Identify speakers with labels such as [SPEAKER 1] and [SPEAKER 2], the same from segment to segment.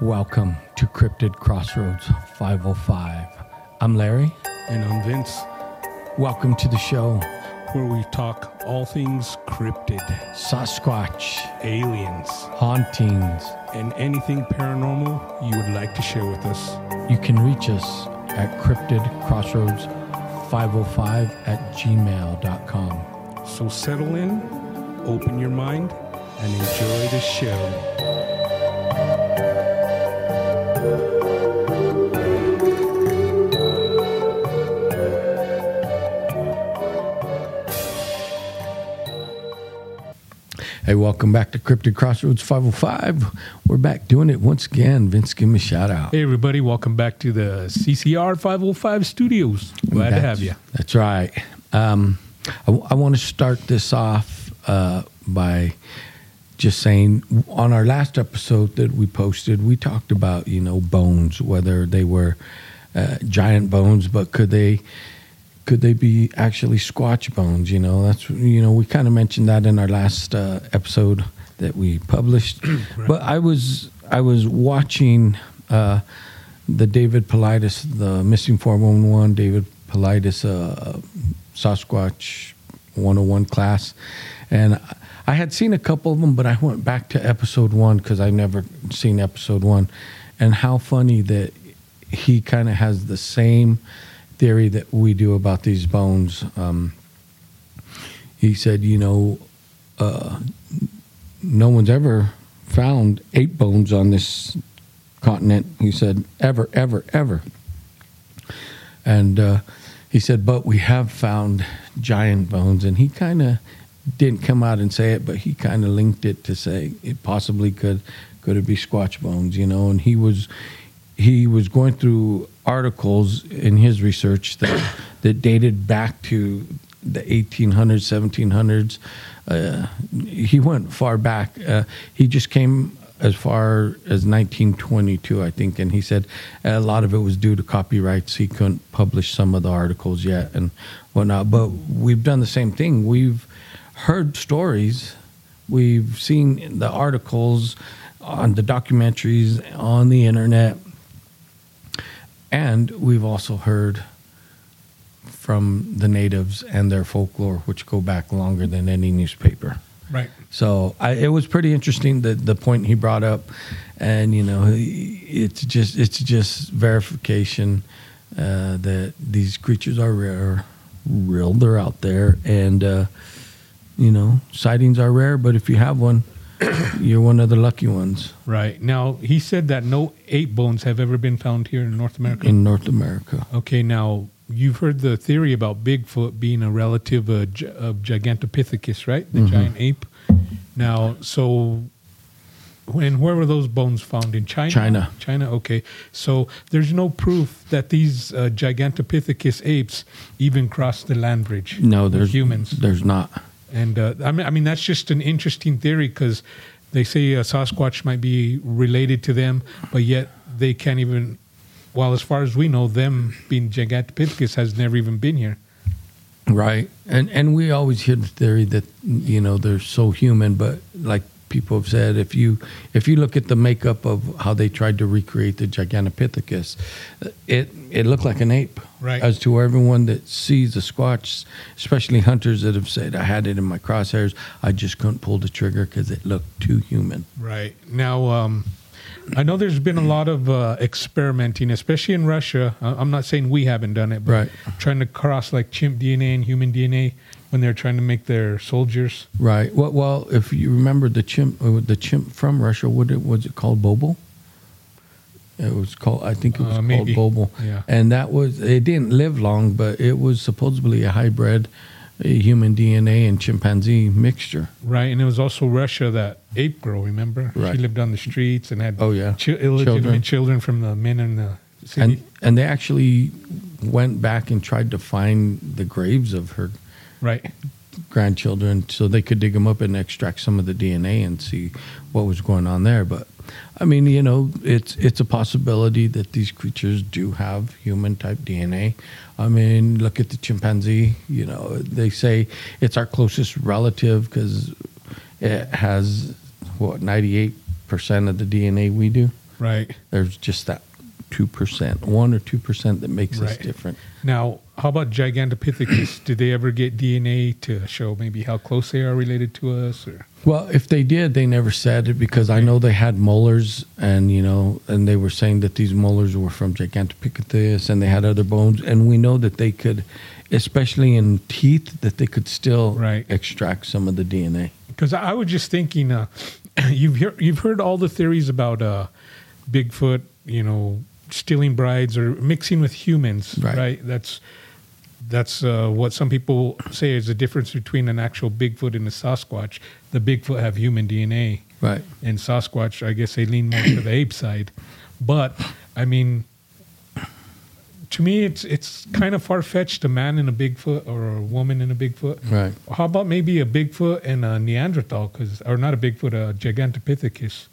[SPEAKER 1] Welcome to Cryptid Crossroads 505. I'm Larry.
[SPEAKER 2] And I'm Vince,
[SPEAKER 1] Welcome to the show.
[SPEAKER 2] where we talk all things cryptid,
[SPEAKER 1] Sasquatch,
[SPEAKER 2] aliens,
[SPEAKER 1] hauntings.
[SPEAKER 2] and anything paranormal you would like to share with us.
[SPEAKER 1] You can reach us at cryptidcrossroads505 at gmail.com.
[SPEAKER 2] So settle in, open your mind, and enjoy the show.
[SPEAKER 1] Hey, welcome back to Cryptid Crossroads 505. We're back doing it once again. Vince, give me a shout out.
[SPEAKER 2] Hey, everybody, welcome back to the CCR 505 studios. Glad to have you.
[SPEAKER 1] That's right. Um, I, want to start this off uh, by just saying on our last episode that we posted, we talked about you know bones, whether they were uh, giant bones, but could they could they be actually squatch bones? You know, that's you know we kind of mentioned that in our last uh, episode that we published. But I was I was watching uh, the David Paulides, the missing four one one David Paulides uh, Sasquatch 101 class, and I had seen a couple of them, but I went back to episode one because I never seen episode one, and how funny that he kind of has the same theory that we do about these bones. Um, he said, you know, uh, no one's ever found eight bones on this continent. He said, ever, ever, ever. And uh, he said, but we have found giant bones. And he kind of didn't come out and say it, but he kind of linked it to say it possibly could could it be squatch bones, you know? And he was he was going through articles in his research that that dated back to the 1800s, 1700s. Uh, he went far back. Uh, he just came as far as 1922, I think, and he said a lot of it was due to copyrights. He couldn't publish some of the articles yet and whatnot. But we've done the same thing. We've heard stories. We've seen the articles on the documentaries on the internet and we've also heard from the natives and their folklore, which go back longer than any newspaper.
[SPEAKER 2] Right.
[SPEAKER 1] So I, it was pretty interesting the the point he brought up, and you know, it's just it's just verification uh, that these creatures are rare, real. They're out there, and uh, you know, sightings are rare. But if you have one, you're one of the lucky ones
[SPEAKER 2] Right. Now, he said that no ape bones have ever been found here in North America.
[SPEAKER 1] in North America.
[SPEAKER 2] Okay, now you've heard the theory about Bigfoot being a relative of, of Gigantopithecus, right? The giant ape. Now, so when where were those bones found in China?
[SPEAKER 1] China.
[SPEAKER 2] China. Okay, so there's no proof that these uh, Gigantopithecus apes even crossed the land bridge.
[SPEAKER 1] No, there's
[SPEAKER 2] humans.
[SPEAKER 1] There's not.
[SPEAKER 2] And uh, I mean, I mean that's just an interesting theory because they say a Sasquatch might be related to them, but yet they can't even. Well, as far as we know, them being Gigantopithecus has never even been here.
[SPEAKER 1] Right, and and we always hear the theory that you know they're so human, but like people have said, if you if you look at the makeup of how they tried to recreate the Gigantopithecus, it it looked like an ape.
[SPEAKER 2] Right.
[SPEAKER 1] As to everyone that sees the Squatch, especially hunters that have said, I had it in my crosshairs, I just couldn't pull the trigger because it looked too human.
[SPEAKER 2] Right now, um, I know there's been a lot of uh, experimenting, especially in Russia. I'm not saying we haven't done it, but
[SPEAKER 1] Right.
[SPEAKER 2] trying to cross like chimp DNA and human DNA when they're trying to make their soldiers.
[SPEAKER 1] Right. Well, well, if you remember the chimp, uh, the chimp from Russia, what it was it called? Bobo. It was called. I think it was
[SPEAKER 2] Uh,
[SPEAKER 1] called. Bobo.
[SPEAKER 2] Yeah.
[SPEAKER 1] And that was. It didn't live long, but it was supposedly a hybrid, a human DNA and chimpanzee mixture.
[SPEAKER 2] Right, and it was also Russia that ape girl. Remember,
[SPEAKER 1] Right.
[SPEAKER 2] she lived on the streets and had
[SPEAKER 1] Oh, yeah.
[SPEAKER 2] chi- illegitimate
[SPEAKER 1] Children.
[SPEAKER 2] children. from the men in the city.
[SPEAKER 1] And and they actually went back and tried to find the graves of her
[SPEAKER 2] right,
[SPEAKER 1] grandchildren so they could dig them up and extract some of the DNA and see what was going on there. But I mean, you know, it's it's a possibility that these creatures do have human type DNA. I mean, look at the chimpanzee. You know, they say it's our closest relative because it has what ninety eight percent of the DNA we do.
[SPEAKER 2] Right.
[SPEAKER 1] There's just that two percent, one or two percent that makes us different.
[SPEAKER 2] Now, how about Gigantopithecus? Did they ever get DNA to show maybe how close they are related to us? Or
[SPEAKER 1] Well, if they did, they never said it because I know they had molars, and you know, and they were saying that these molars were from Gigantopithecus, and they had other bones, and we know that they could, especially in teeth, that they could still
[SPEAKER 2] Right.
[SPEAKER 1] extract some of the DNA.
[SPEAKER 2] because I was just thinking, uh, you've heard, you've heard all the theories about uh, Bigfoot, you know, stealing brides or mixing with humans,
[SPEAKER 1] Right.
[SPEAKER 2] right? That's that's uh, what some people say is the difference between an actual Bigfoot and a Sasquatch. The Bigfoot have human DNA,
[SPEAKER 1] Right.
[SPEAKER 2] and Sasquatch, I guess they lean more to the ape side. But I mean, to me, it's it's kind of far fetched a man in a Bigfoot or a woman in a Bigfoot.
[SPEAKER 1] Right.
[SPEAKER 2] How about maybe a Bigfoot and a Neanderthal, because or not a Bigfoot, a Gigantopithecus?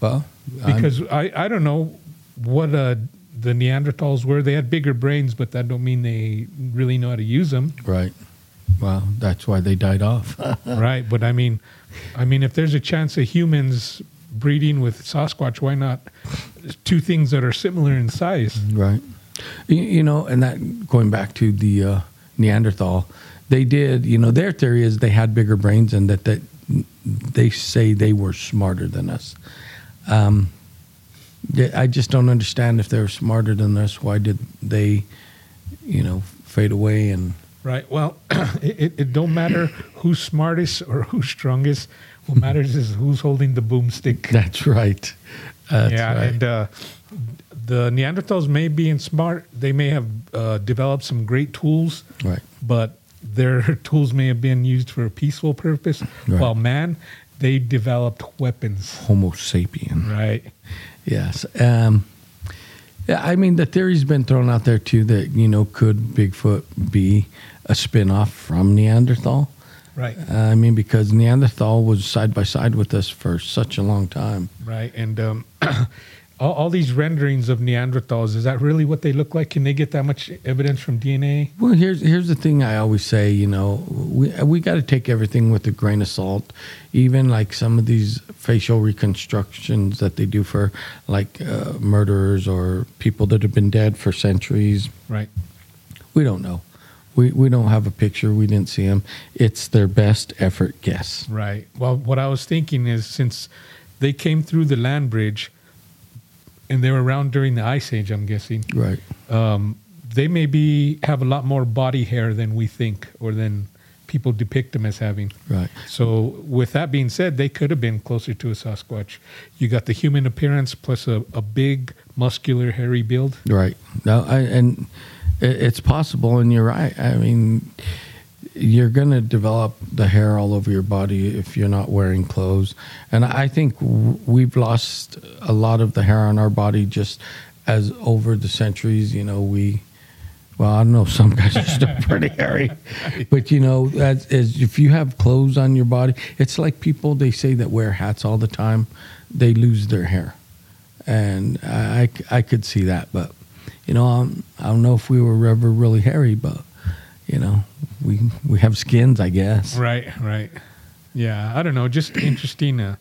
[SPEAKER 1] Well, I'm-
[SPEAKER 2] Because I, I don't know what uh, the Neanderthals were. They had bigger brains, but that don't mean they really know how to use them,
[SPEAKER 1] right. Well, that's why they died off.
[SPEAKER 2] right? But I mean, I mean, if there's a chance of humans breeding with Sasquatch, why not two things that are similar in size?
[SPEAKER 1] Right. You, you know, and that going back to the uh, Neanderthal, they did. You know, their theory is they had bigger brains and that that they say they were smarter than us. Um, I just don't understand if they were smarter than us. Why did they, you know, fade away and
[SPEAKER 2] Right. Well, it, it, don't matter who's smartest or who's strongest. What matters is who's holding the boomstick.
[SPEAKER 1] that's right. That's
[SPEAKER 2] yeah,
[SPEAKER 1] right.
[SPEAKER 2] and uh, the Neanderthals may be in smart. They may have uh, developed some great tools,
[SPEAKER 1] right.
[SPEAKER 2] but their tools may have been used for a peaceful purpose.
[SPEAKER 1] Right.
[SPEAKER 2] While man, they developed weapons.
[SPEAKER 1] Homo sapien.
[SPEAKER 2] Right.
[SPEAKER 1] Yes. Um, yeah, I mean, the theory's been thrown out there too that, you know, could Bigfoot be a spin off from Neanderthal?
[SPEAKER 2] Right.
[SPEAKER 1] Uh, I mean, because Neanderthal was side by side with us for such a long time.
[SPEAKER 2] Right. And um, all, all these renderings of Neanderthals, is that really what they look like? Can they get that much evidence from DNA?
[SPEAKER 1] Well, here's here's the thing I always say, you know, we we got to take everything with a grain of salt. Even like some of these facial reconstructions that they do for like uh, murderers or people that have been dead for centuries,
[SPEAKER 2] Right.
[SPEAKER 1] we don't know. We we don't have a picture. We didn't see them. It's their best effort guess.
[SPEAKER 2] Right. Well, what I was thinking is since they came through the land bridge and they were around during the ice age, I'm guessing,
[SPEAKER 1] Right.
[SPEAKER 2] um, they maybe have a lot more body hair than we think or than people depict them as having.
[SPEAKER 1] Right.
[SPEAKER 2] So, with that being said, they could have been closer to a Sasquatch. You got the human appearance plus a, a big, muscular, hairy build.
[SPEAKER 1] Right. No, I, and it, it's possible, and you're right. I mean, you're going to develop the hair all over your body if you're not wearing clothes. And I think we've lost a lot of the hair on our body just as over the centuries, you know, we. Well, I don't know. Some guys are still pretty hairy, but you know, as, as if you have clothes on your body, it's like people they say that wear hats all the time, they lose their hair, and I, I could see that. But you know, um, I don't know if we were ever really hairy, but you know, we we have skins, I guess.
[SPEAKER 2] Right, right. Yeah, I don't know. Just interesting. Uh,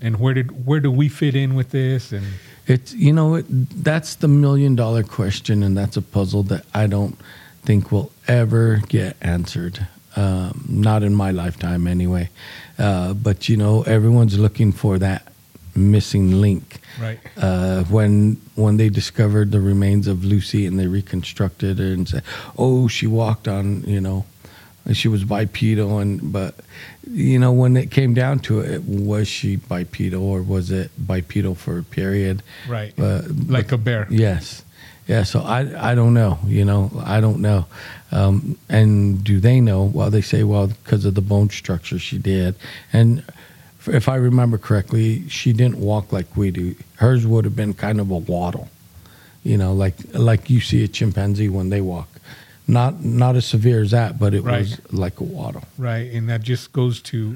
[SPEAKER 2] and where did where do we fit in with this? And
[SPEAKER 1] It's you know it, that's the million dollar question, and that's a puzzle that I don't think will ever get answered. Um, not in my lifetime, anyway. Uh, but you know, everyone's looking for that missing link.
[SPEAKER 2] right,
[SPEAKER 1] Uh, when when they discovered the remains of Lucy and they reconstructed her and said, "Oh, she walked on," you know, she was bipedal, and but you know when it came down to it, was she bipedal or was it bipedal for a period?
[SPEAKER 2] right.
[SPEAKER 1] But
[SPEAKER 2] like a bear.
[SPEAKER 1] Yes. Yeah, so I I don't know, you know, I don't know. Um, and do they know? Well, they say, well, because of the bone structure, she did. And if I remember correctly, she didn't walk like we do. Hers would have been kind of a waddle, you know, like like you see a chimpanzee when they walk. Not not as severe as that, but it
[SPEAKER 2] Right.
[SPEAKER 1] was like a waddle.
[SPEAKER 2] Right, and that just goes to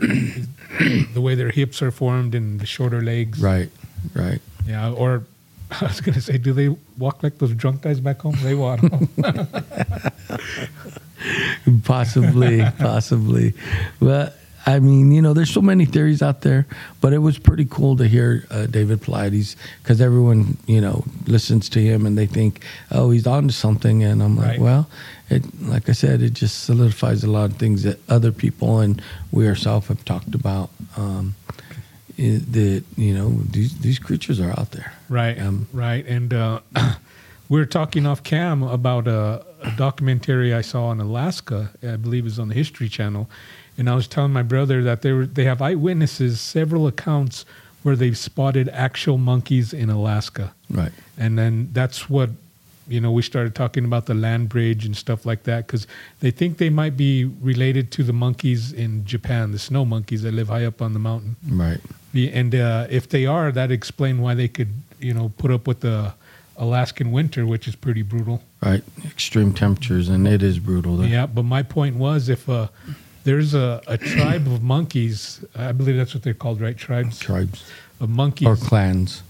[SPEAKER 2] the way their hips are formed and the shorter legs.
[SPEAKER 1] Right, right.
[SPEAKER 2] Yeah, or I was gonna say, do they walk like those drunk guys back home? They waddle.
[SPEAKER 1] possibly, possibly. But I mean, you know, there's so many theories out there, but it was pretty cool to hear uh, David Paulides because everyone, you know, listens to him and they think, oh, he's on to something. And I'm like,
[SPEAKER 2] Right.
[SPEAKER 1] well, it, like I said, it just solidifies a lot of things that other people and we ourselves have talked about. Um, that you know these these creatures are out there.
[SPEAKER 2] Right,
[SPEAKER 1] Um,
[SPEAKER 2] right. And uh, we are talking off cam about a, a documentary I saw in Alaska. I believe is on the History Channel, and I was telling my brother that they were they have eyewitnesses, several accounts where they've spotted actual monkeys in Alaska,
[SPEAKER 1] Right.
[SPEAKER 2] and then that's what. You know, we started talking about the land bridge and stuff like that because they think they might be related to the monkeys in Japan, the snow monkeys that live high up on the mountain.
[SPEAKER 1] Right.
[SPEAKER 2] And uh, if they are, that explain why they could, you know, put up with the Alaskan winter, which is pretty brutal.
[SPEAKER 1] Right. Extreme temperatures, and it is brutal. There.
[SPEAKER 2] Yeah, but my point was, if uh, there's a, a tribe of monkeys, I believe that's what they're called, right? Tribes
[SPEAKER 1] Tribes
[SPEAKER 2] of monkeys,
[SPEAKER 1] or clans.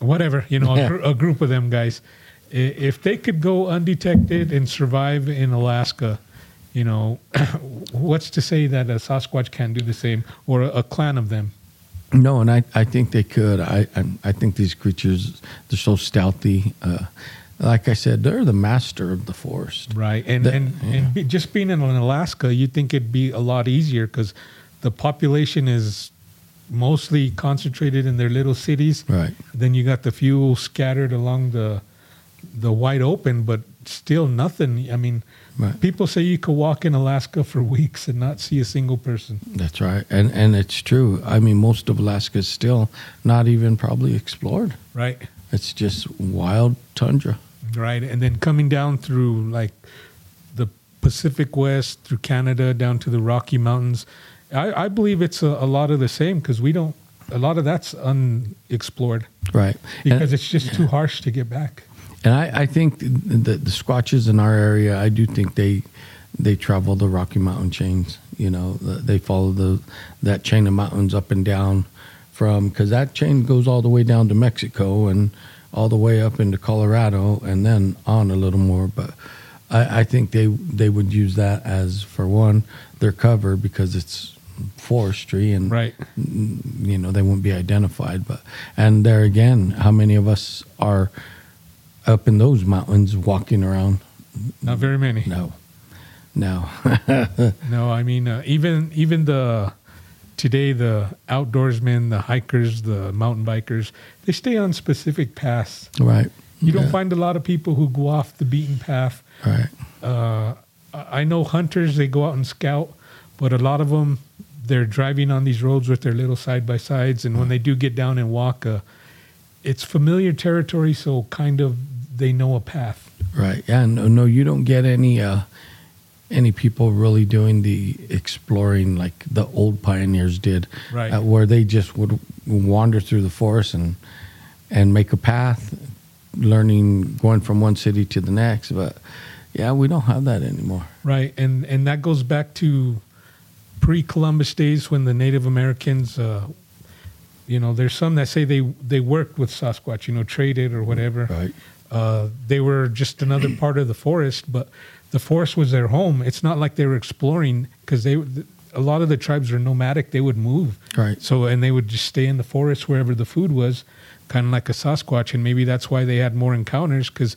[SPEAKER 2] whatever, you know, a, gr- a group of them guys. If they could go undetected and survive in Alaska, you know, what's to say that a Sasquatch can't do the same, or a, a clan of them?
[SPEAKER 1] No, and I, I think they could. I, I I think these creatures they're so stealthy. Uh, like I said, they're the master of the forest.
[SPEAKER 2] Right, and
[SPEAKER 1] The-
[SPEAKER 2] and, and just being in Alaska, you'd think it'd be a lot easier because the population is mostly concentrated in their little cities.
[SPEAKER 1] Right.
[SPEAKER 2] Then you got the few scattered along the the wide open, but still nothing. I mean,
[SPEAKER 1] Right.
[SPEAKER 2] people say you could walk in Alaska for weeks and not see a single person.
[SPEAKER 1] That's right, and and it's true. I mean, most of Alaska is still not even probably explored.
[SPEAKER 2] Right,
[SPEAKER 1] It's just wild tundra.
[SPEAKER 2] Right, and then coming down through like the Pacific West, through Canada, down to the Rocky Mountains. I, I believe it's a, a lot of the same because we don't. A lot of that's unexplored
[SPEAKER 1] Right.
[SPEAKER 2] because
[SPEAKER 1] and,
[SPEAKER 2] it's just too harsh to get back.
[SPEAKER 1] and I, I think the the Squatches in our area, I do think they they travel the Rocky Mountain chains. You know, they follow the that chain of mountains up and down from because that chain goes all the way down to Mexico and all the way up into Colorado and then on a little more. But I, I think they they would use that as for one their cover because it's forestry and
[SPEAKER 2] Right.
[SPEAKER 1] you know they won't be identified but and there again how many of us are up in those mountains walking around
[SPEAKER 2] Not very many.
[SPEAKER 1] no no
[SPEAKER 2] No, I mean uh, even even the today the outdoorsmen, the hikers, the mountain bikers, they stay on specific paths.
[SPEAKER 1] right
[SPEAKER 2] You don't find a lot of people who go off the beaten path.
[SPEAKER 1] right
[SPEAKER 2] Uh, I know hunters they go out and scout, but a lot of them they're driving on these roads with their little side by sides, and when they do get down and walk, uh, it's familiar territory, so kind of they know a path.
[SPEAKER 1] right yeah no no you don't get any uh any people really doing the exploring like the old pioneers did
[SPEAKER 2] Right.
[SPEAKER 1] uh, where they just would wander through the forest and and make a path learning going from one city to the next but yeah we don't have that anymore
[SPEAKER 2] Right, and and that goes back to pre-Columbus days when the Native Americans, uh, you know, there's some that say they they worked with Sasquatch, you know, traded or whatever.
[SPEAKER 1] right
[SPEAKER 2] Uh, they were just another part of the forest, but the forest was their home. It's not like they were exploring because they a lot of the tribes were nomadic. They would move,
[SPEAKER 1] Right.
[SPEAKER 2] So and they would just stay in the forest wherever the food was, kind of like a Sasquatch, and maybe that's why they had more encounters because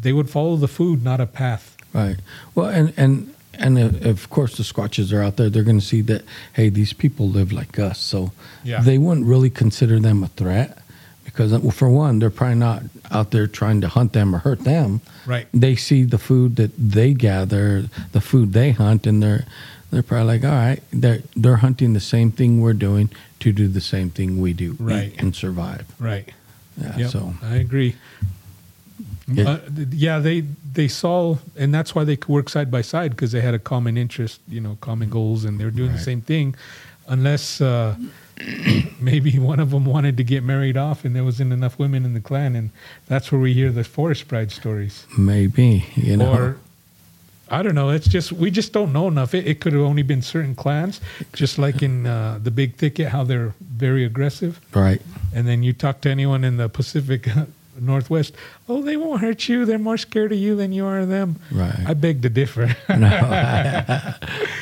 [SPEAKER 2] they would follow the food, not a path.
[SPEAKER 1] Right. Well, and and and uh, of course the Squatches are out there. They're going to see that hey, these people live like us, so
[SPEAKER 2] Yeah.
[SPEAKER 1] they wouldn't really consider them a threat because, well, for one, they're probably not out there trying to hunt them or hurt them.
[SPEAKER 2] Right.
[SPEAKER 1] They see the food that they gather, the food they hunt, and they're they're probably like, all right, they're they're hunting the same thing we're doing to do the same thing we do,
[SPEAKER 2] Right.
[SPEAKER 1] and survive.
[SPEAKER 2] Right.
[SPEAKER 1] Yeah.
[SPEAKER 2] Yep,
[SPEAKER 1] So
[SPEAKER 2] I agree.
[SPEAKER 1] Yeah.
[SPEAKER 2] Uh, yeah, they they saw, and that's why they could work side by side because they had a common interest, you know, common goals, and they were doing the same thing. Unless uh, maybe one of them wanted to get married off, and there wasn't enough women in the clan, and that's where we hear the forest bride stories.
[SPEAKER 1] maybe you know.
[SPEAKER 2] Or I don't know. It's just we just don't know enough. It, it could have only been certain clans, just like in uh, the Big Thicket, how they're very aggressive.
[SPEAKER 1] right.
[SPEAKER 2] And then you talk to anyone in the Pacific Northwest. Oh, they won't hurt you. They're more scared of you than you are of them.
[SPEAKER 1] Right.
[SPEAKER 2] I beg to differ.
[SPEAKER 1] no,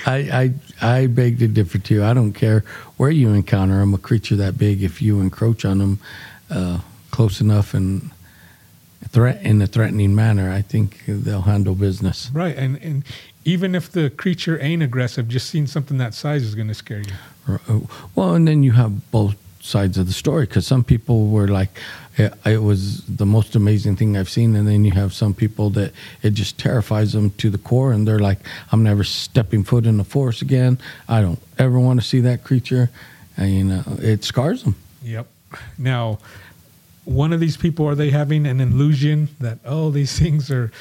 [SPEAKER 1] I, I, I beg to differ too. I don't care where you encounter them, a creature that big, if you encroach on them uh, close enough and threat in a threatening manner, I think they'll handle business.
[SPEAKER 2] right. And, and even if the creature ain't aggressive, just seeing something that size is going to scare you.
[SPEAKER 1] Uh, Well, and then you have both sides of the story because some people were like, it, it was the most amazing thing I've seen, and then you have some people that it just terrifies them to the core, and they're like, I'm never stepping foot in the forest again. I don't ever want to see that creature, and you know, it scars them.
[SPEAKER 2] Yep. Now, one of these people are they having an illusion that oh these things are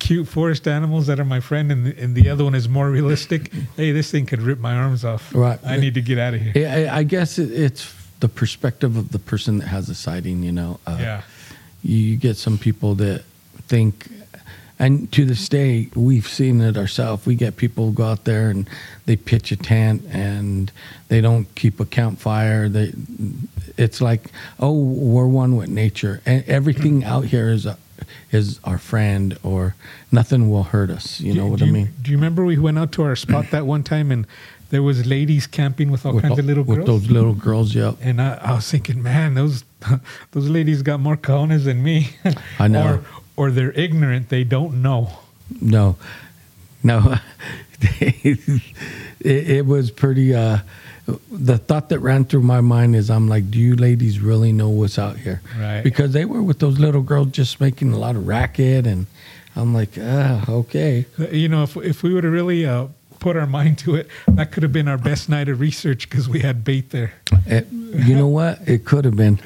[SPEAKER 2] cute forest animals that are my friend, and the, and the other one is more realistic. hey, this thing could rip my arms off.
[SPEAKER 1] Right.
[SPEAKER 2] I need to get out of here.
[SPEAKER 1] I, I guess it, it's the perspective of the person that has the sighting. You know, uh,
[SPEAKER 2] yeah.
[SPEAKER 1] you get some people that think and to this day we've seen it ourselves. We get people go out there and they pitch a tent and they don't keep a campfire. They it's like oh we're one with nature. And everything out here is a, is our friend or nothing will hurt us. You know
[SPEAKER 2] Do-
[SPEAKER 1] what
[SPEAKER 2] do
[SPEAKER 1] i
[SPEAKER 2] you-
[SPEAKER 1] mean?
[SPEAKER 2] Do you remember we went out to our spot that one time and there was ladies camping with all
[SPEAKER 1] with,
[SPEAKER 2] kinds
[SPEAKER 1] all-
[SPEAKER 2] of little girls.
[SPEAKER 1] with those little girls yep
[SPEAKER 2] And I, I was thinking, man, those those ladies got more cojones than me.
[SPEAKER 1] I know.
[SPEAKER 2] or, or they're ignorant; they don't know.
[SPEAKER 1] No, no. it, it was pretty. Uh, the thought that ran through my mind is, I'm like, do you ladies really know what's out here?
[SPEAKER 2] Right.
[SPEAKER 1] Because they were with those little girls just making a lot of racket, and I'm like, ah, okay.
[SPEAKER 2] You know, if if we would have really uh, put our mind to it, that could have been our best night of research because we had bait there.
[SPEAKER 1] It, you know what? It could have been.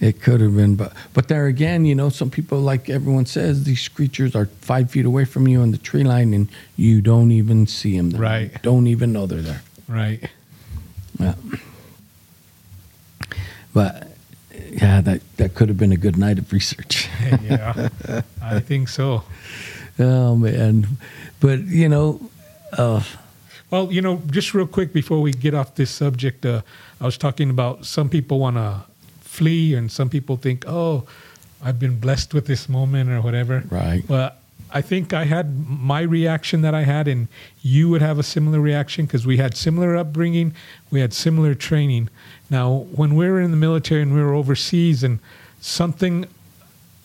[SPEAKER 1] It could have been, but but there again, you know, some people, like everyone says, these creatures are five feet away from you on the tree line, and you don't even see them. There.
[SPEAKER 2] Right.
[SPEAKER 1] Don't even know they're there.
[SPEAKER 2] Right.
[SPEAKER 1] Yeah. But yeah, that that could have been a good night of research.
[SPEAKER 2] yeah, I think so.
[SPEAKER 1] oh man, but you know, uh,
[SPEAKER 2] Well, you know, just real quick before we get off this subject, uh, I was talking about some people want to flee, and some people think, "Oh, I've been blessed with this moment" or whatever.
[SPEAKER 1] Right.
[SPEAKER 2] Well, I think I had my reaction that I had, and you would have a similar reaction because we had similar upbringing, we had similar training. Now, when we were in the military and we were overseas, and something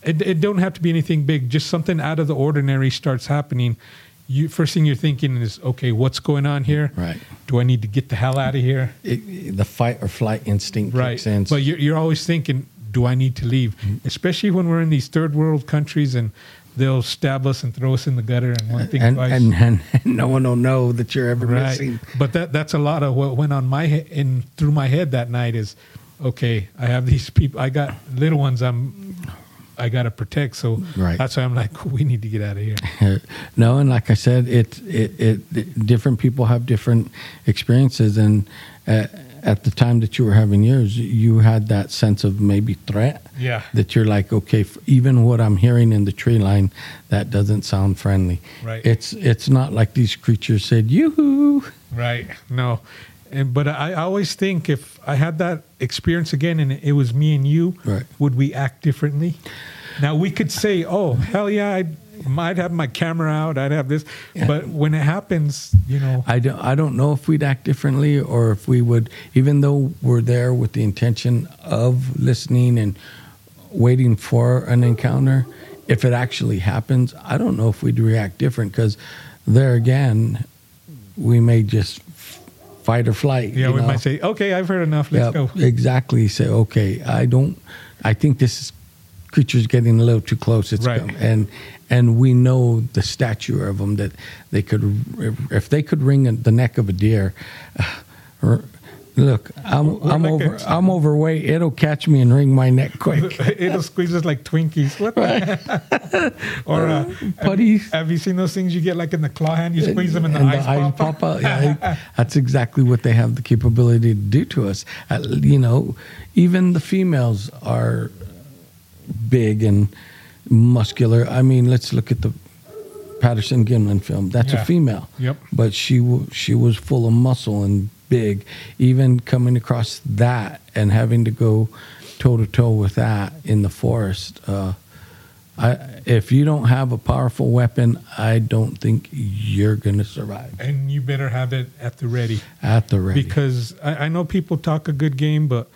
[SPEAKER 2] it, it don't have to be anything big just something out of the ordinary starts happening you first thing you're thinking is okay what's going on here?
[SPEAKER 1] Right.
[SPEAKER 2] do i need to get the hell out of here?
[SPEAKER 1] It, the fight or flight instinct
[SPEAKER 2] right.
[SPEAKER 1] kicks in.
[SPEAKER 2] but you're, you're always thinking do i need to leave? Mm-hmm. Especially when we're in these third world countries and they'll stab us and throw us in the gutter and one thing
[SPEAKER 1] and,
[SPEAKER 2] twice.
[SPEAKER 1] and, and no one will know that you're ever
[SPEAKER 2] right.
[SPEAKER 1] missing.
[SPEAKER 2] but that that's a lot of what went on my head in through my head that night is okay i have these people i got little ones i'm i gotta protect so
[SPEAKER 1] Right.
[SPEAKER 2] that's why i'm like we need to get out of here
[SPEAKER 1] no, and like I said, it, it, it, different people have different experiences, and uh, at the time that you were having yours, you had that sense of maybe threat.
[SPEAKER 2] Yeah.
[SPEAKER 1] That you're like, okay, even what I'm hearing in the tree line, that doesn't sound friendly.
[SPEAKER 2] Right.
[SPEAKER 1] It's it's not like these creatures said, yoo-hoo.
[SPEAKER 2] Right. No. And but I, I always think if I had that experience again and it was me and you,
[SPEAKER 1] Right.
[SPEAKER 2] would we act differently? Now we could say, "Oh, hell yeah, I'd, I'd have my camera out, I'd have this," but when it happens, you know,
[SPEAKER 1] I don't, I don't know if we'd act differently or if we would, even though we're there with the intention of listening and waiting for an encounter, if it actually happens, I don't know if we'd react different because there again, we may just fight or flight.
[SPEAKER 2] yeah,
[SPEAKER 1] you
[SPEAKER 2] we
[SPEAKER 1] know?
[SPEAKER 2] might say, "Okay, I've heard enough. Let's
[SPEAKER 1] Yeah,
[SPEAKER 2] go."
[SPEAKER 1] Exactly. Say, okay, I don't. I think this is, creature's getting a little too close. It's
[SPEAKER 2] Right.
[SPEAKER 1] come- and and we know the stature of them that they could if they could wring the neck of a deer. or- Look, I'm
[SPEAKER 2] We're
[SPEAKER 1] I'm
[SPEAKER 2] like
[SPEAKER 1] over
[SPEAKER 2] a-
[SPEAKER 1] I'm overweight. It'll catch me and wring my neck quick.
[SPEAKER 2] It'll squeeze us like Twinkies. What? the- or uh,
[SPEAKER 1] Putties.
[SPEAKER 2] Have, have you seen those things you get like in the claw hand? You squeeze them and the
[SPEAKER 1] and
[SPEAKER 2] eyes,
[SPEAKER 1] the eyes
[SPEAKER 2] pop,
[SPEAKER 1] out. Yeah, that's exactly what they have the capability to do to us. Uh, you know, even the females are big and muscular. I mean, let's look at the Patterson Gimlin film. That's
[SPEAKER 2] Yeah.
[SPEAKER 1] a female.
[SPEAKER 2] Yep.
[SPEAKER 1] But she wa she was full of muscle and big. Even coming across that and having to go toe to toe with that in the forest. Uh, I, if you don't have a powerful weapon, I don't think you're going to survive
[SPEAKER 2] And you better have it at the ready.
[SPEAKER 1] at the ready.
[SPEAKER 2] because I, I know people talk a good game, but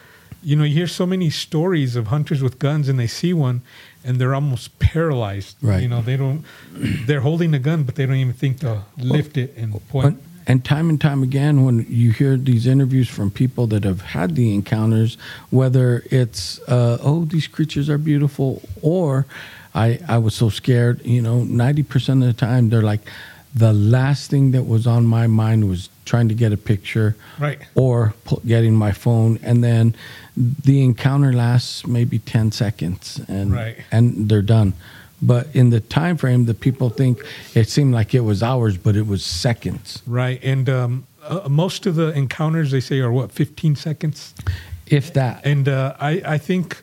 [SPEAKER 2] you know you hear so many stories of hunters with guns, and they see one, and they're almost paralyzed.
[SPEAKER 1] Right.
[SPEAKER 2] You know they don't. They're holding the gun, but they don't even think to lift it and point.
[SPEAKER 1] And, time and time again, when you hear these interviews from people that have had the encounters, whether it's uh, oh these creatures are beautiful, or I I was so scared, you know, ninety percent of the time they're like, the last thing that was on my mind was trying to get a picture,
[SPEAKER 2] Right.
[SPEAKER 1] or getting my phone, and then the encounter lasts maybe ten seconds, and
[SPEAKER 2] Right.
[SPEAKER 1] and they're done. But in the time frame, the people think it seemed like it was hours, but it was seconds,
[SPEAKER 2] Right, and um, uh, most of the encounters they say are what 15 seconds,
[SPEAKER 1] if that.
[SPEAKER 2] and uh, I I think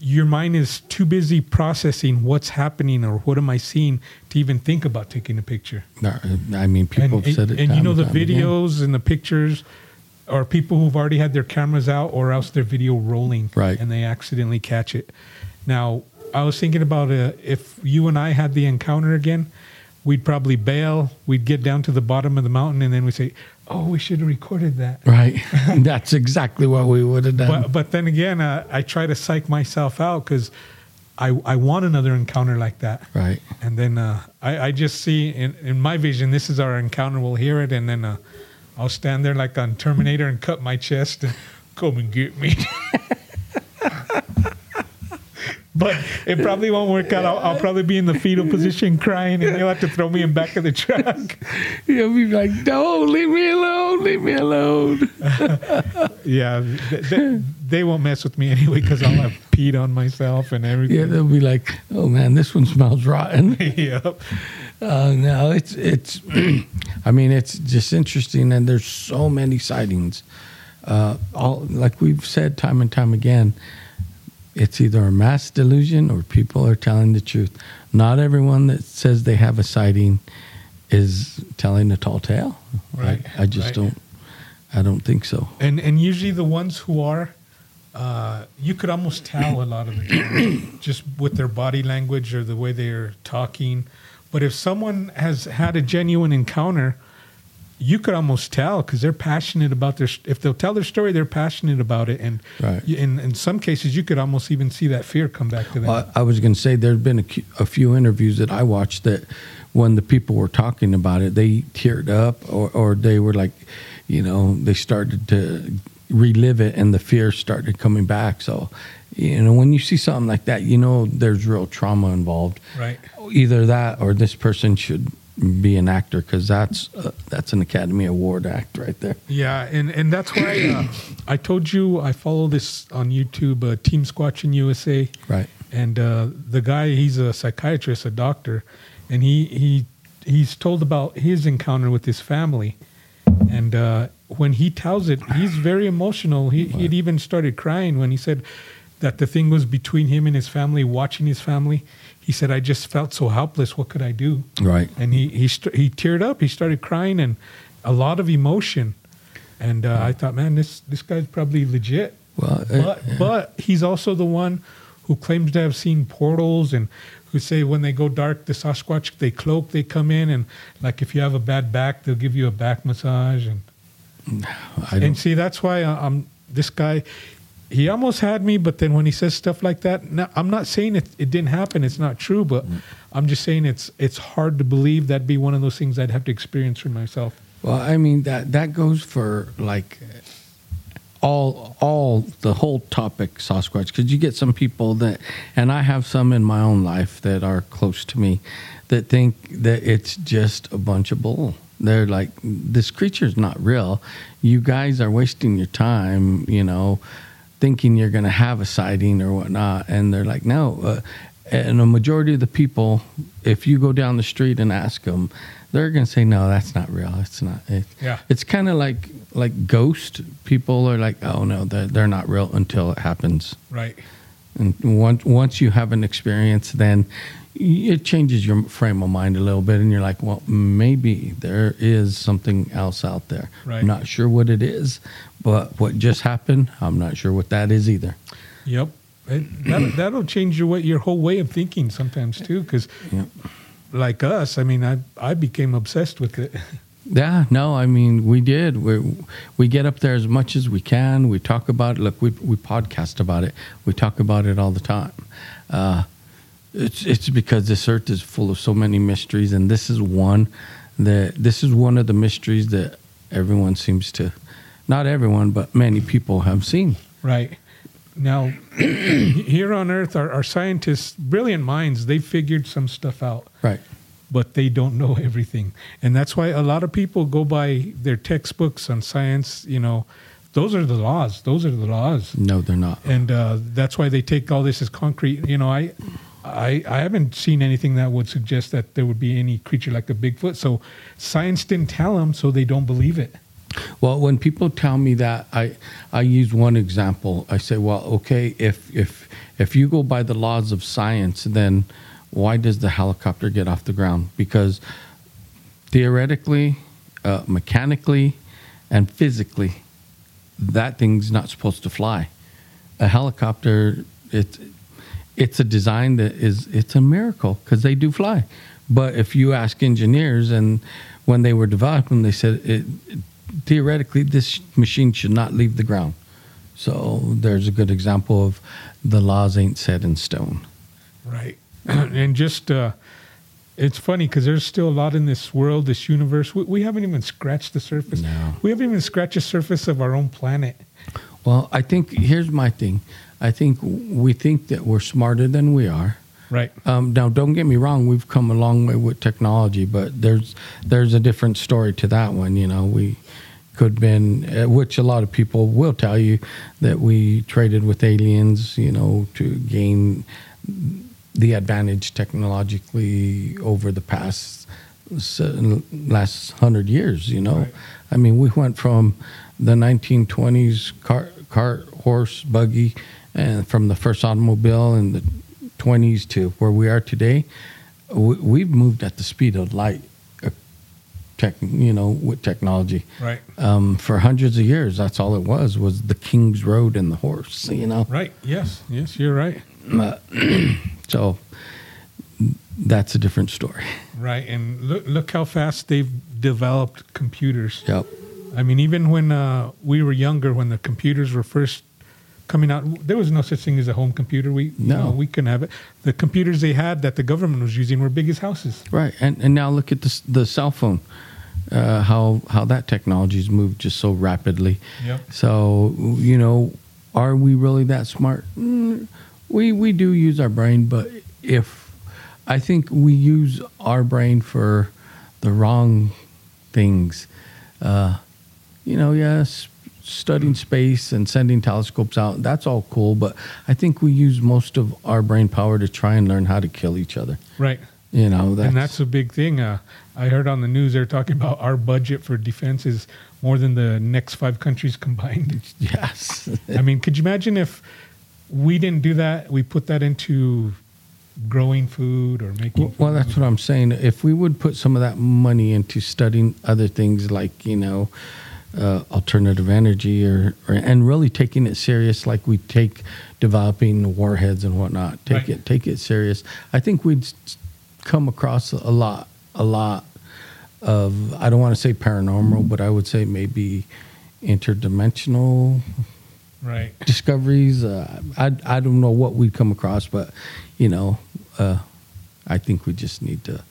[SPEAKER 2] your mind is too busy processing what's happening or what am I seeing to even think about taking a picture.
[SPEAKER 1] No, I mean, people
[SPEAKER 2] and,
[SPEAKER 1] have said it.
[SPEAKER 2] and you know the
[SPEAKER 1] time again.
[SPEAKER 2] videos and the pictures are people who've already had their cameras out or else their video rolling
[SPEAKER 1] Right.
[SPEAKER 2] and they accidentally catch it now i was thinking about uh, if you and i had the encounter again we'd probably bail we'd get down to the bottom of the mountain and then we say oh we should have recorded that
[SPEAKER 1] Right. That's exactly what we would have done.
[SPEAKER 2] but, but then again uh, i try to psych myself out because I, I want another encounter like that
[SPEAKER 1] right.
[SPEAKER 2] and then uh, I, I just see in, in my vision, this is our encounter. We'll hear it, and then uh, I'll stand there like on Terminator and cut my chest and come and get me. but it probably won't work out. I'll, I'll probably be in the fetal position crying, and you'll have to throw me in back of the truck.
[SPEAKER 1] You'll be like, no, leave me alone. Leave me alone.
[SPEAKER 2] yeah, th- th- they won't mess with me anyway because I'll have peed on myself and everything.
[SPEAKER 1] Yeah, they'll be like, oh man, this one smells rotten.
[SPEAKER 2] yep.
[SPEAKER 1] Uh, no, it's it's. I mean, it's just interesting, and there's so many sightings. Uh, all like we've said time and time again, it's either a mass delusion or people are telling the truth. Not everyone that says they have a sighting is telling a tall tale.
[SPEAKER 2] Right,
[SPEAKER 1] I, I just
[SPEAKER 2] right.
[SPEAKER 1] don't. I don't think so.
[SPEAKER 2] And and usually the ones who are, uh, you could almost tell a lot of the time just with their body language or the way they're talking. But if someone has had a genuine encounter, you could almost tell because they're passionate about their. If they'll tell their story, they're passionate about it, and
[SPEAKER 1] Right.
[SPEAKER 2] y- in in some cases, you could almost even see that fear come back to them.
[SPEAKER 1] Well, I was going to say there's been a, a few interviews that I watched that when the people were talking about it, they teared up or, or they were like, you know, they started to relive it and the fear started coming back. So, you know, when you see something like that, you know, there's real trauma involved.
[SPEAKER 2] right.
[SPEAKER 1] Either that or this person should be an actor because that's uh, that's an Academy Award act right there.
[SPEAKER 2] Yeah, and and that's why uh, I told you I follow this on YouTube, uh, Team Squatching USA.
[SPEAKER 1] Right.
[SPEAKER 2] and uh, the guy he's a psychiatrist a doctor and he he he's told about his encounter with his family and uh, when he tells it he's very emotional he he'd even started crying when he said that the thing was between him and his family watching his family he said i just felt so helpless. What could i do?
[SPEAKER 1] Right.
[SPEAKER 2] and he he st- he teared up. He started crying and a lot of emotion. And uh, i thought man this this guy's probably legit.
[SPEAKER 1] Well, uh,
[SPEAKER 2] but but he's also the one who claims to have seen portals and who say when they go dark, the Sasquatch they cloak, they come in and like if you have a bad back, they'll give you a back massage and and see that's why I'm this guy. He almost had me, but then when he says stuff like that, no, I'm not saying it, it didn't happen. It's not true, but mm. I'm just saying it's it's hard to believe that'd be one of those things I'd have to experience for myself.
[SPEAKER 1] Well, I mean that that goes for like all all the whole topic Sasquatch because you get some people that, and I have some in my own life that are close to me, that think that it's just a bunch of bull. They're like, this creature's not real. You guys are wasting your time, you know, thinking you're going to have a sighting or whatnot. And they're like, no. Uh, and a majority of the people, if you go down the street and ask them, they're going to say, no, that's not real. It's not. It,
[SPEAKER 2] Yeah.
[SPEAKER 1] It's kind of like like ghost people are like, oh no, they're, they're not real until it happens.
[SPEAKER 2] Right.
[SPEAKER 1] And once once you have an experience, then it changes your frame of mind a little bit, and you're like, well, maybe there is something else out there.
[SPEAKER 2] Right.
[SPEAKER 1] I'm not sure what it is, but what just happened, I'm not sure what that is either.
[SPEAKER 2] Yep. It, that, that'll change your way, your whole way of thinking sometimes too. Because,
[SPEAKER 1] Yep.
[SPEAKER 2] like us, I mean, I I became obsessed with it.
[SPEAKER 1] Yeah, no, I mean we did. We we get up there as much as we can. We talk about it. Look, we we podcast about it. We talk about it all the time. Uh, it's it's because this earth is full of so many mysteries, and this is one that this is one of the mysteries that everyone seems to, not everyone, but many people have seen.
[SPEAKER 2] Right. Now, here on Earth, our, our scientists, brilliant minds, they figured some stuff out,
[SPEAKER 1] Right.
[SPEAKER 2] but they don't know everything. And that's why a lot of people go by their textbooks on science. You know, those are the laws. Those are the laws.
[SPEAKER 1] No, they're not.
[SPEAKER 2] And uh, that's why they take all this as concrete. You know, I, I, I haven't seen anything that would suggest that there would be any creature like a Bigfoot. So science didn't tell them, so they don't believe it.
[SPEAKER 1] Well, when people tell me that, I I use one example. I say, well, okay, if if if you go by the laws of science, then why does the helicopter get off the ground? Because theoretically, uh, mechanically, and physically, that thing's not supposed to fly. A helicopter, it's it's a design that is it's a miracle because they do fly. But if you ask engineers, and when they were developing, they said it, theoretically this machine should not leave the ground. So there's a good example of the laws ain't set in stone.
[SPEAKER 2] Right. and just, uh, it's funny because there's still a lot in this world, this universe. We, we haven't even scratched the surface.
[SPEAKER 1] No.
[SPEAKER 2] We haven't even scratched the surface of our own planet.
[SPEAKER 1] Well, I think here's my thing. I think we think that we're smarter than we are.
[SPEAKER 2] Right.
[SPEAKER 1] Um, now, don't get me wrong; we've come a long way with technology, but there's there's a different story to that one. You know, we could have been, uh, which a lot of people will tell you that we traded with aliens. You know, to gain the advantage technologically over the past last hundred years. You know,
[SPEAKER 2] Right.
[SPEAKER 1] I mean, we went from the 1920s car, car, horse, buggy, and from the first automobile in the 20s to where we are today. We, we've moved at the speed of light, uh, tech, you know, with technology.
[SPEAKER 2] Right.
[SPEAKER 1] Um, for hundreds of years, that's all it was was the King's Road and the horse. You know,
[SPEAKER 2] Right. Yes. Yes, you're right.
[SPEAKER 1] so that's a different story.
[SPEAKER 2] Right. And look, look how fast they've developed computers.
[SPEAKER 1] Yep.
[SPEAKER 2] I mean, even when uh, we were younger, when the computers were first coming out, there was no such thing as a home computer. We you
[SPEAKER 1] No.
[SPEAKER 2] know, we couldn't have it. The computers they had that the government was using were big as houses.
[SPEAKER 1] Right, and and now look at the the cell phone, uh, how how that technology's moved just so rapidly.
[SPEAKER 2] Yep.
[SPEAKER 1] So you know, are we really that smart? Mm, we we do use our brain, but if I think we use our brain for the wrong things, uh, you know, yes. Studying space and sending telescopes out, that's all cool, but I think we use most of our brain power to try and learn how to kill each other.
[SPEAKER 2] Right.
[SPEAKER 1] You know, that's,
[SPEAKER 2] and that's a big thing. Uh, I heard on the news they're talking about our budget for defense is more than the next five countries combined.
[SPEAKER 1] yes.
[SPEAKER 2] I mean, could you imagine if we didn't do that? We put that into growing food or making.
[SPEAKER 1] well, that's what I'm saying. If we would put some of that money into studying other things like, you know, uh, alternative energy or, or and really taking it serious like we take developing warheads and whatnot. Take
[SPEAKER 2] Right.
[SPEAKER 1] it take it serious. I think we'd come across a lot a lot of I don't want to say paranormal, but I would say maybe interdimensional
[SPEAKER 2] right.
[SPEAKER 1] discoveries. Uh, I I don't know what we'd come across, but you know, uh, I think we just need to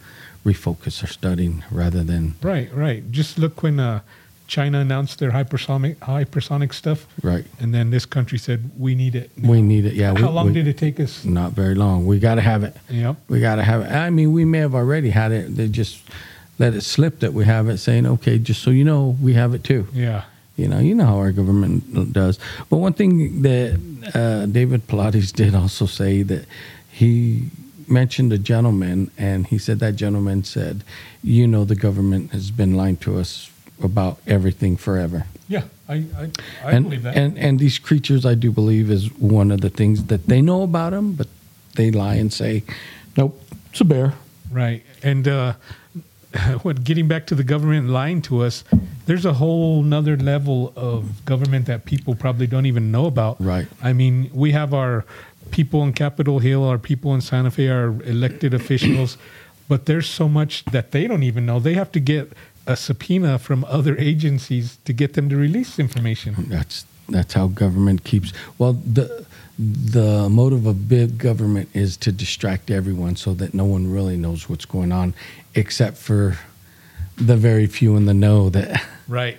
[SPEAKER 1] refocus our studying rather than
[SPEAKER 2] Right. Right. Just look when uh, China announced their hypersonic hypersonic stuff,
[SPEAKER 1] right.
[SPEAKER 2] and then this country said we need it.
[SPEAKER 1] We need it. Yeah.
[SPEAKER 2] How
[SPEAKER 1] we,
[SPEAKER 2] long
[SPEAKER 1] we-
[SPEAKER 2] did it take us?
[SPEAKER 1] Not very long. We got to have it.
[SPEAKER 2] Yep.
[SPEAKER 1] We got to have it. I mean, we may have already had it. They just let it slip that we have it, saying, "Okay, just so you know, we have it too."
[SPEAKER 2] Yeah.
[SPEAKER 1] You know, you know how our government does. But one thing that uh, David Paulides did also say that he mentioned a gentleman, and he said that gentleman said, "You know, the government has been lying to us about everything forever.
[SPEAKER 2] Yeah, I I, I
[SPEAKER 1] and,
[SPEAKER 2] believe that.
[SPEAKER 1] And and these creatures, I do believe, is one of the things that they know about them, but they lie and say, "Nope, it's a bear."
[SPEAKER 2] Right. And uh, what getting back to the government lying to us, there's a whole nother level of government that people probably don't even know about.
[SPEAKER 1] Right.
[SPEAKER 2] I mean, we have our people in Capitol Hill, our people in Santa Fe, our elected officials, but there's so much that they don't even know. They have to get a subpoena from other agencies to get them to release information.
[SPEAKER 1] That's that's how government keeps. Well, the the motive of big government is to distract everyone so that no one really knows what's going on, except for the very few in the know that
[SPEAKER 2] Right.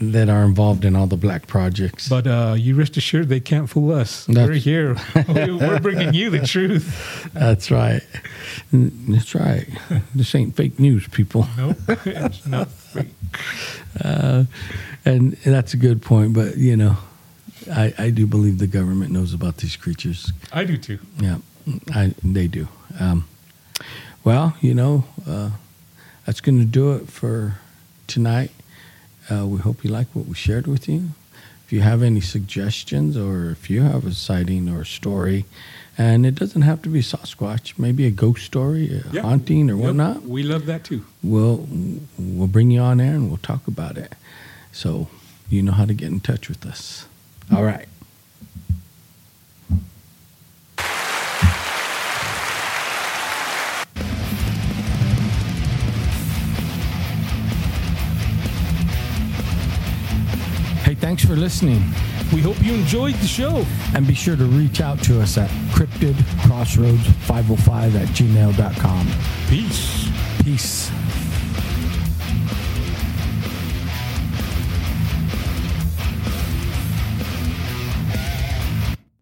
[SPEAKER 1] That are involved in all the black projects.
[SPEAKER 2] But uh, you rest assured they can't fool us.
[SPEAKER 1] That's-
[SPEAKER 2] We're here. We're bringing you the truth.
[SPEAKER 1] that's right. That's right. This ain't fake news, people.
[SPEAKER 2] Nope. It's not fake.
[SPEAKER 1] Uh, and that's a good point. But you know, I, I do believe the government knows about these creatures.
[SPEAKER 2] I do too.
[SPEAKER 1] Yeah, I, they do. Um, well, you know, uh, that's going to do it for tonight. Uh, we hope you like what we shared with you. If you have any suggestions or if you have a sighting or a story, and it doesn't have to be Sasquatch, maybe a ghost story, a
[SPEAKER 2] Yeah.
[SPEAKER 1] haunting or
[SPEAKER 2] Yep,
[SPEAKER 1] whatnot,
[SPEAKER 2] We love that too.
[SPEAKER 1] we'll we'll bring you on there and we'll talk about it. So you know how to get in touch with us. All right. Thanks for listening.
[SPEAKER 2] We hope you enjoyed the show.
[SPEAKER 1] And be sure to reach out to us at cryptidcrossroads505 at gmail.com.
[SPEAKER 2] Peace.
[SPEAKER 1] Peace.